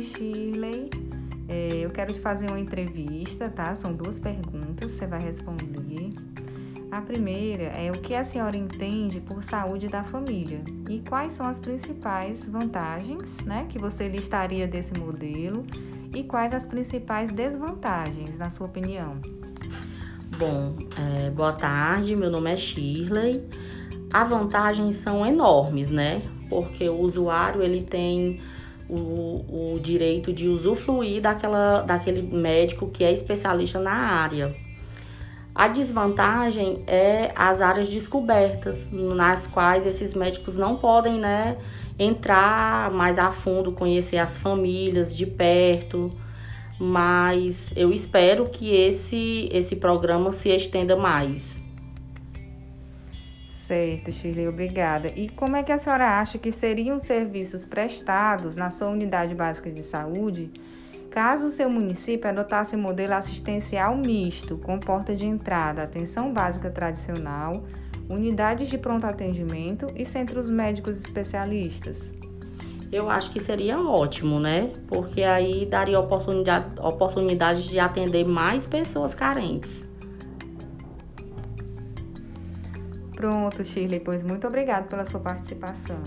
Shirley. É, eu quero te fazer uma entrevista, tá? São duas perguntas, você vai responder. A primeira é o que a senhora entende por saúde da família e quais são as principais vantagens né, que você listaria desse modelo e quais as principais desvantagens, na sua opinião. Bom, é, boa tarde, meu nome é Shirley. As vantagens são enormes, né? Porque o usuário ele tem o, o direito de usufruir daquela, daquele médico que é especialista na área. A desvantagem é as áreas descobertas, nas quais esses médicos não podem né, entrar mais a fundo, conhecer as famílias de perto, mas eu espero que esse, esse programa se estenda mais. Certo, Shirley, obrigada. E como é que a senhora acha que seriam os serviços prestados na sua unidade básica de saúde caso o seu município adotasse o um modelo assistencial misto, com porta de entrada, atenção básica tradicional, unidades de pronto atendimento e centros médicos especialistas? Eu acho que seria ótimo, né? Porque aí daria oportunidade, oportunidade de atender mais pessoas carentes. Pronto, Shirley, pois muito obrigada pela sua participação.